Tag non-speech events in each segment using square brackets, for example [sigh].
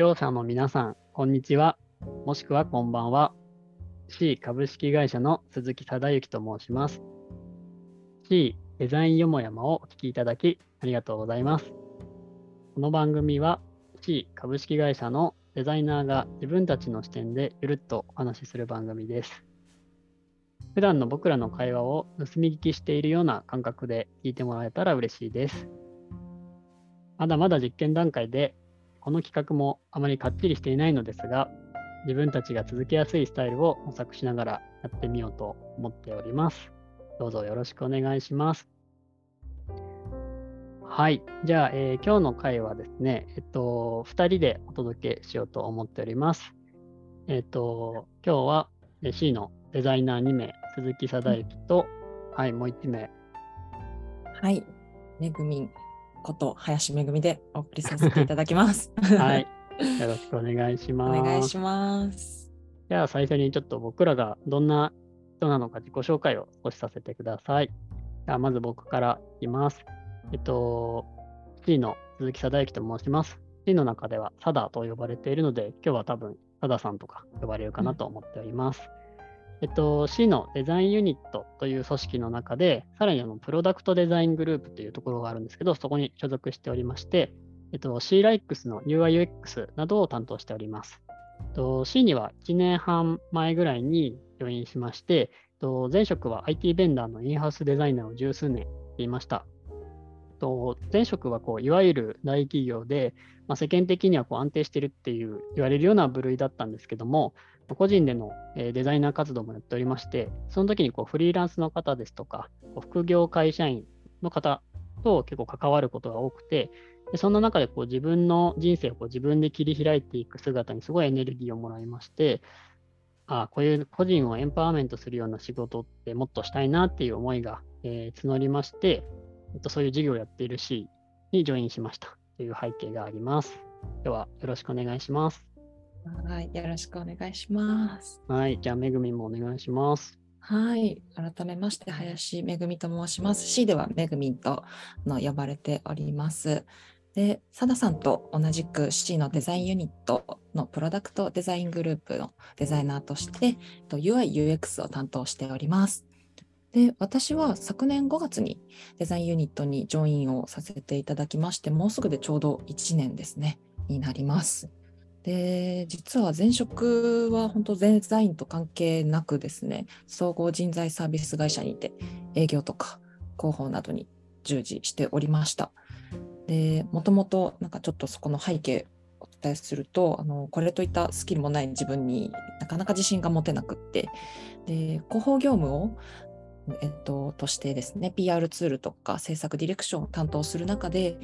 聴者の皆さん、こんにちは、もしくはこんばんは。C 株式会社の鈴木忠之と申します。C デザインよもやまをお聞きいただきありがとうございます。この番組は C 株式会社のデザイナーが自分たちの視点でゆるっとお話しする番組です。普段の僕らの会話を盗み聞きしているような感覚で聞いてもらえたら嬉しいです。まだまだ実験段階で、この企画もあまりかっちりしていないのですが、自分たちが続けやすいスタイルを模索しながらやってみようと思っております。どうぞよろしくお願いします。はい。じゃあ、えー、今日の回はですね、えっと、2人でお届けしようと思っております。えっと、今日は C のデザイナー2名、鈴木貞之と、はい、もう1名。はい、めぐみんこと林めぐみでお送りさせていただきます。はい、[laughs] よろしくお願いします。お願いします。では最初にちょっと僕らがどんな人なのか自己紹介を少しさせてください。ではまず僕からいきます。えっと、C の鈴木貞之と申します。C の中ではサダと呼ばれているので、今日は多分サダさんとか呼ばれるかなと思っております。うんえっと、市のデザインユニットという組織の中で、さらにあのプロダクトデザイングループというところがあるんですけど、そこに所属しておりまして、えっと、C ライクスの UIUX などを担当しております。えっと C には1年半前ぐらいにジョインしまして、えっと前職は IT ベンダーのインハウスデザイナーを十数年していました。と前職はこういわゆる大企業で、まあ、世間的にはこう安定してるっていう言われるような部類だったんですけども、個人でのデザイナー活動もやっておりまして、その時にこうフリーランスの方ですとか、副業会社員の方と結構関わることが多くて、でそんな中でこう自分の人生をこう自分で切り開いていく姿にすごいエネルギーをもらいまして、あこういう個人をエンパワーメントするような仕事ってもっとしたいなっていう思いが、えー、募りまして、えっと、そういう事業をやっている C にジョインしましたという背景があります。ではよろしくお願いします。はい、よろしくお願いします。はい、じゃあ、めぐみもお願いします。はい、改めまして、林めぐみと申します。C ではめぐみとの呼ばれております。で、さださんと同じく C のデザインユニットのプロダクトデザイングループのデザイナーとして、UI、UX を担当しております。で、私は昨年5月にデザインユニットにジョインをさせていただきまして、もうすぐでちょうど1年ですね、になります。で実は前職は本当デザインと関係なくですね総合人材サービス会社にて営業とか広報などに従事しておりましたでもともとなんかちょっとそこの背景お伝えするとあのこれといったスキルもない自分になかなか自信が持てなくってで広報業務をえっと、としてですね PR ツールとか制作ディレクションを担当する中で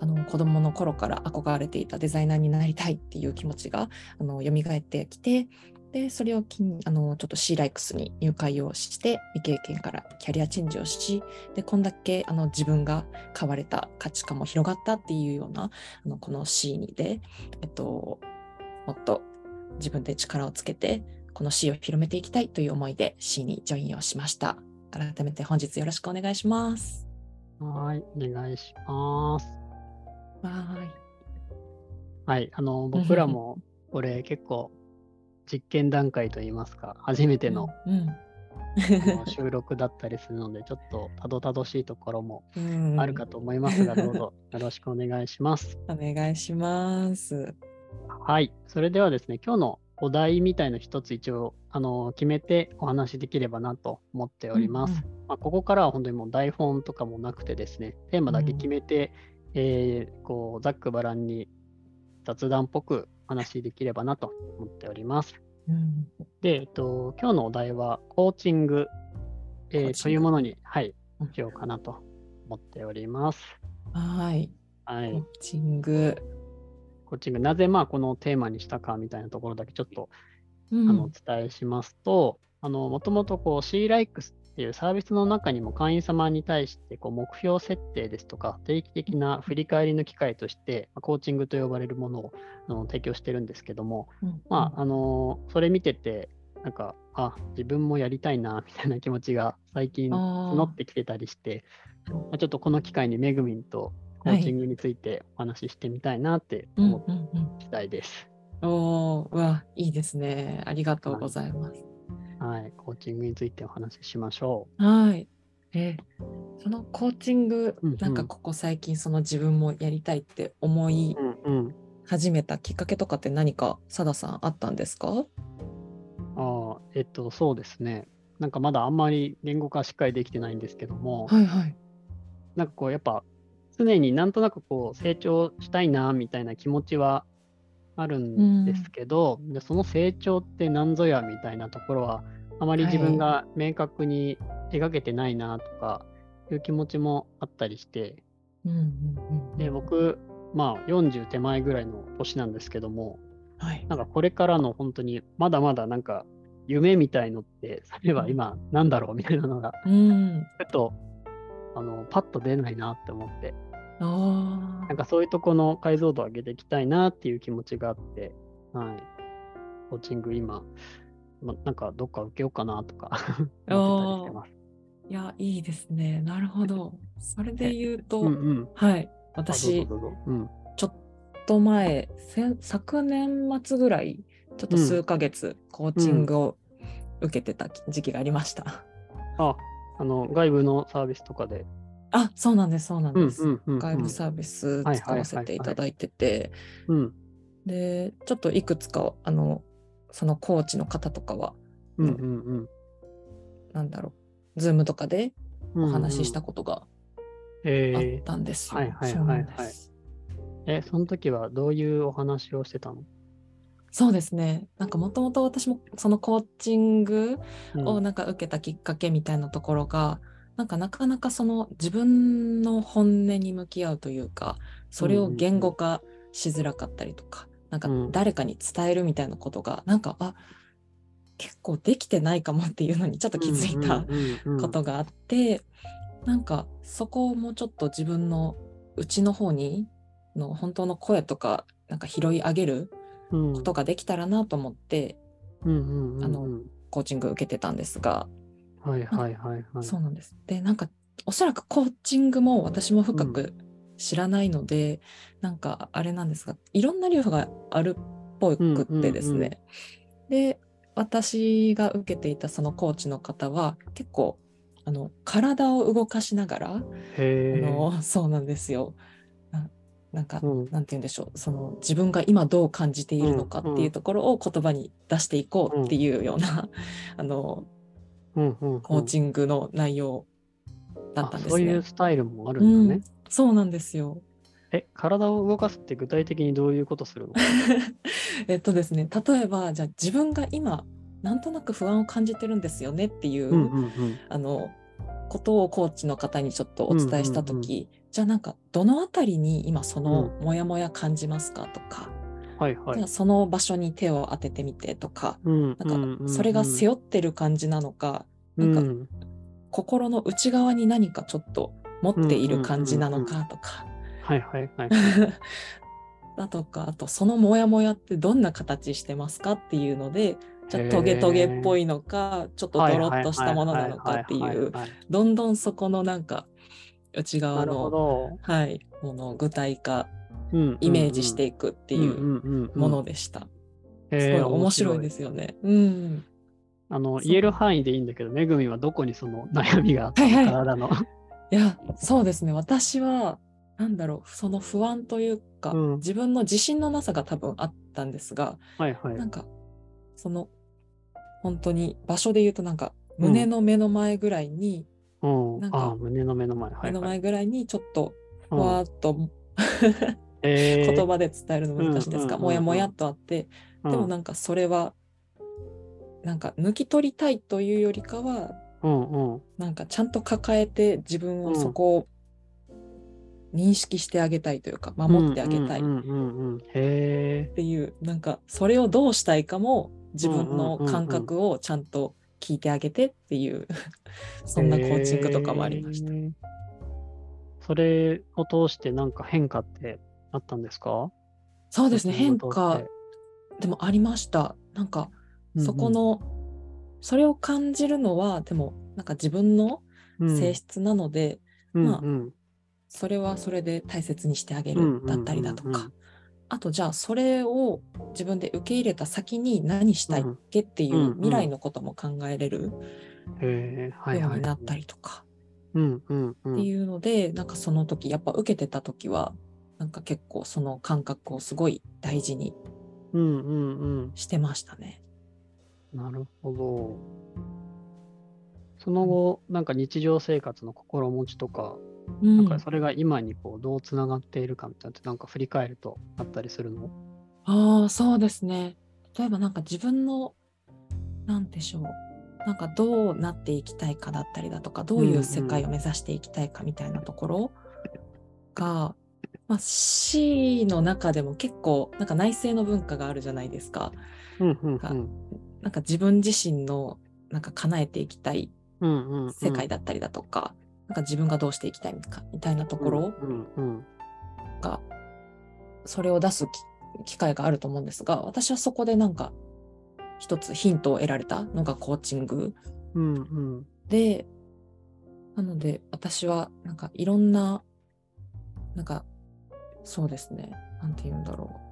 あの子供の頃から憧れていたデザイナーになりたいっていう気持ちがあの蘇ってきてでそれを機にあのちょっと C ライクスに入会をして未経験からキャリアチェンジをしでこんだけあの自分が変われた価値観も広がったっていうようなあのこの C にで、えっと、もっと自分で力をつけてこの C を広めていきたいという思いで C にジョインをしました。改めて本日よろしくお願いします。はい、お願いします。はい。はい、あの、僕らも、これ結構、実験段階といいますか、初めての、うん、収録だったりするので、ちょっとたどたどしいところもあるかと思いますが、[laughs] どうぞよろしくお願いします。お願いします。はい、それではですね、今日のお題みたいの一つ一応あの決めてお話しできればなと思っております。うんうん、まあ、ここからは本当にもう台本とかもなくてですね、テーマだけ決めて、えー、こうざっくばらんに雑談っぽく話できればなと思っております。うん、で、えっと、今日のお題はコーチング、えー、というものに、はい、しようかなと思っております。はい。はい、コーチング。コーチング、なぜまあこのテーマにしたかみたいなところだけちょっと、うん、あのお伝えしますと、もともとこう C ライクスっていうサービスの中にも会員様に対してこう目標設定ですとか定期的な振り返りの機会としてコーチングと呼ばれるものをあの提供してるんですけども、うん、まああのそれ見ててなんかあ自分もやりたいなみたいな気持ちが最近募ってきてたりしてまあ、ちょっとこの機会にめぐみんとコーチングについてお話ししてみたいなって思ったたいです。おーうわ、いいですね。ありがとうございます。はい。コーチングについてお話ししましょはい。えそのコーチング、うんうんなんかここ最近その自分もやりたいって思い。始めたきっかけとかって何かさださんあったんですか？ああ、えっと、そうですね。なんかまだあんまり言語化しっかりできてないんですけども、はいはい。なんかこう、やっぱ常になんとなくこう成長したいなみたいな気持ちはあるんですけど、でその成長って何ぞやみたいなところは、あまり自分が明確に描けてないなとかいう気持ちもあったりして、うんうんうん。で、僕、まあ40手前ぐらいの年なんですけども、はい。なんかこれからの本当にまだまだなんか夢みたいのって、例えば今なんだろうみたいなのが、うん。ちょっとあのパッと出ないなって思って、あなんかそういうとこの解像度を上げていきたいなっていう気持ちがあって、はい。コーチング今、ま、なんかどっか受けようかなとか思ってたりしてます。あ。いや、いいですね。なるほど。それで言うと、うんうん。はい。私、どうん。ちょっと前、せ昨年末ぐらい、ちょっと数ヶ月コーチングを受けてた時期がありました。あ、あの、外部のサービスとかで。あ、そうなんです、そうなんうんです。うんうんうん。外部サービスはい使わせていただいてて、うん。で、ちょっといくつか、あの、そのコーチの方とかは、うんうんなんだろう、ズームとかでうん。お話ししうんうん。たことがあっえたんですよ。はいはいそうなんはいはいですー、え、その時はどういうお話をしてたの？そうですね。なんかもともと私もそのコーチングうんをなんか受けたきっかけみたいなところが、なんかなかなかその自分の本音に向き合うというか、それを言語化しづらかったりとか、なんかうん。誰かに伝えるみたいなことが、なんか、あ、結構できてないかもっていうのにちょっと気づいたことがあって、なんかそこをもうちょっと自分の内の方にの本当の声とかなんか拾い上げるこことができたらなと思ってうんうんうんあのうんコーチング受けてたんですが、はいはいはいはい。そうなんです。でなんかおそらくコーチングも私も深く知らないので、なんかあれなんですがいろんな流派があるっぽくってですね、うんうんうんで私が受けていたそのコーチの方は結構あの体を動かしながらあ。のそうなんですよ。ななんか、うんなんて言うんでしょうその自分が今どう感じているのかっていうところを言葉に出していこうっていうような、[laughs] あのうんうんうんコーチングの内容だったんですね。あそういうスタイルもあるんだね。そうなんですよ。え、体を動かすって具体的にどういうことするの？[laughs] えっとですね例えばじゃあ自分が今なんとなく不安を感じてるんですよねっていう、うんうんうん。あのことをコーチの方にちょっとお伝えした時、うんうんじゃあなんかどのあたりに今そのモヤモヤ感じますかとか、はいはいじゃあ。その場所に手を当ててみてとか、うんなんかそれが背負ってる感じなのか、うんなんか心の内側に何かちょっと持っている感じなのかとか、はいはいはい。[laughs] だとかあとそのモヤモヤってどんな形してますかっていうのでじゃあトゲトゲっぽいのかちょっとドロッとしたものなのかっていうはい。どんどんそこのなんか内側の、ど。はい、ものを具体化うんイメージしていくっていううものでした。すすごい面白いですよね。うん、あの言える範囲でいいんだけど、めぐみはどこにその悩みがあったの？はいはい体の。[laughs] いやそうですね私はなんだろうその不安というか、うん自分の自信のなさが多分あったんですがはいはい。なんかその本当に場所で言うとなんかうん胸の目の前ぐらいに、うんなんかあ胸の目の前。はい目のはい。前ぐらいにちょっとふうんわーっと、えー。言葉で伝えるの難しいですが、うんうんうんうんもやもやっとあって、でもなんかそれはなんか抜き取りたいというよりかはうんうん。なんかちゃんと抱えて自分をうんそこを認識してあげたいというか守ってあげたい。っ。ていうなんかそれをどうしたいかも自分の感覚をちゃんと聞いてあげてっていう [laughs] そんなコーチングとかもありました。それを通してなんか変化ってあったんですか？そうですね。変化でもありました。なんかうんうん。そこの、それを感じるのはでもなんか自分の性質なので、うんまあうんそれはそれで大切にしてあげうんうんうんうんるだったりだとか、あとじゃあそれを自分で受け入れた先に何したいっけっていうんううん。未来のことも考えれるようはい。になったりとか。うんうんうん。っていうので、なんかその時やっぱ受けてた時はなんか結構その感覚をすごい大事にうんうんうん。してましたね。なるほど。その後、なんか日常生活の心持ちとか、うんなんかそれが今にこうどうつながっているかみたいなって、なんか振り返るとあったりするの？ああ、そうですね。例えばなんか自分の、なんでしょう。なんかどうなっていきたいかだったりだとか、どういう世界を目指していきたいかみたいなところが、まあ、C の中でも結構なんか内政の文化があるじゃないですか。うんうんうん。なんか自分自身のなんか叶えていきたいうんうんうん。世界だったりだとか、なんか自分がどうしていきたいかみたいなところうんうんが、それを出すき機会があると思うんですが、私はそこでなんか一つヒントを得られたのがコーチングうんうんで、なので私はなんかいろんな、なんかそうですね、なんて言うんだろう。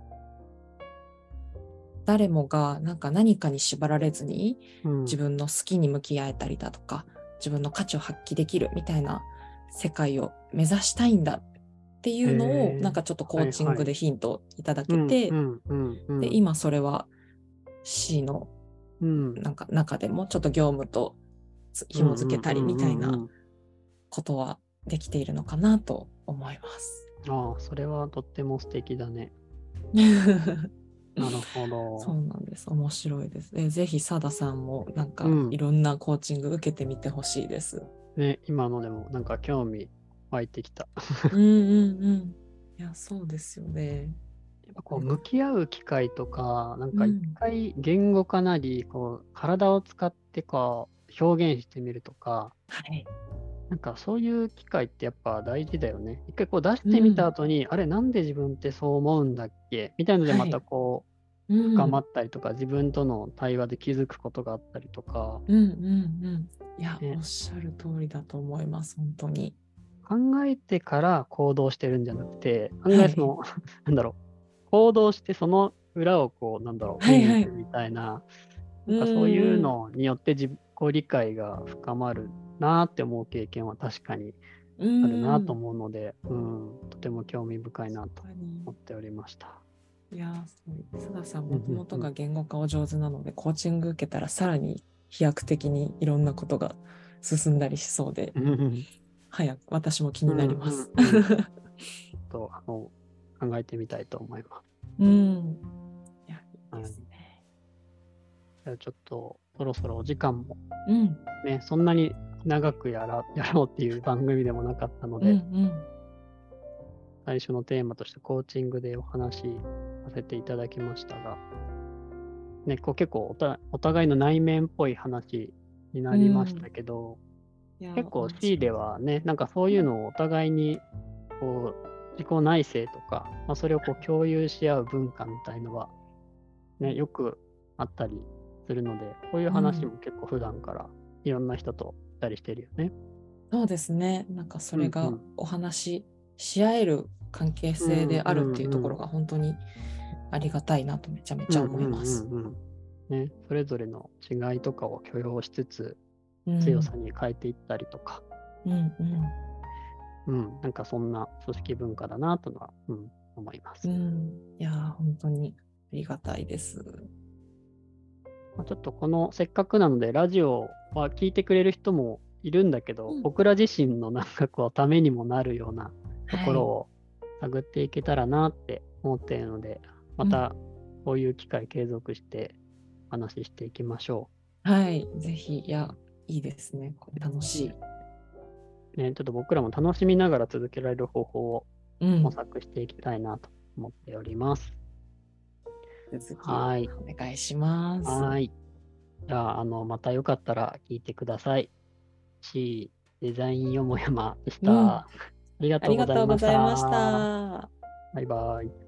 誰もがなんか何かに縛られずにうん。自分の好きに向き合えたりだとか、自分の価値を発揮できるみたいな世界を目指したいんだっていうのをなんかちょっとコーチングでヒントをいただけうんて。で今それは C のうん、なんか中でもちょっと業務とつ紐付けたりみたいなことはできているのかなと思います。ああ、それはとっても素敵だね。なるほど。[laughs] そうなんです。面白いです。えぜひ、サダさんもなんかうんいろんなコーチング受けてみてほしいです。ね、今のでもなんか興味湧いてきた。うんうんうん。いや、そうですよね。やっぱこう向き合う機会とか、なんかうん一回言語化なり、こう体を使ってこう表現してみるとか、はい。なんかそういう機会ってやっぱ大事だよね。一回こう出してみた後に、あれなんで自分ってそう思うんだっけ？みたいのでまたこううん。深まったりとか、自分との対話で気づくことがあったりとか、うんうんうん。いや、ね。おっしゃる通りだと思います、本当に。考えてから行動してるんじゃなくて、案外その、[laughs] なんだろう、行動してその裏をこう、なんだろう、はいはい。見に行くみたいな、なんかそういうのによって自己理解が深まるなって思う経験は確かにああるなと思うので、うん、とても興味深いなと思っておりました。いや、須田さん、うんうんもともとが言語化お上手なので、コーチング受けたらさらに飛躍的にいろんなことが進んだりしそうで、う [laughs] ん早く私も気になります。うんうんうんちょっとあの考えてみたいと思います。うん。いや、いいですね。じゃあちょっとそろそろお時間もうん。ね、そんなに長くやらやろうっていう番組でもなかったのうんで、うん。最初のテーマとしてコーチングでお話しさせていただきましたが、ね、こう結構おたお互いの内面っぽい話になりましたけど、いや結構 C ではね、なんかそういうのをお互いにこう自己内省とか、まあ、それをこう共有し合う文化みたいのは、ね、よくあったりするので、こういう話も結構普段からいろんな人としたりしてるよね。そうですね。なんかそれがお話しし合える関係性であるっていうところが本当にありがたいなとめちゃめちゃ思います。ね、それぞれの違いとかを許容しつつ、うん強さに変えていったりとか、うんうんうん、なんかそんな組織文化だなとのは、うん、思います。うん。いやー、本当にありがたいです。まあ、ちょっとこのせっかくなので、ラジオは聞いてくれる人もいるんだけど、うん僕ら自身のなんかこう、ためにもなるようなところを探っていけたらなって思っているので、またこういう機会継続してお話ししていきましょはい、ぜひ、いや、いいですね。これ楽しい。う。ね、ちょっと僕らも楽しみながら続けられる方法をうん模索していきたいなと思っております。続きはいお願いします。はい。じゃあ、あの、またよかったら聞いてください。C デザインよもやまでした。うんありがあとうご。ざいました。バイバイ。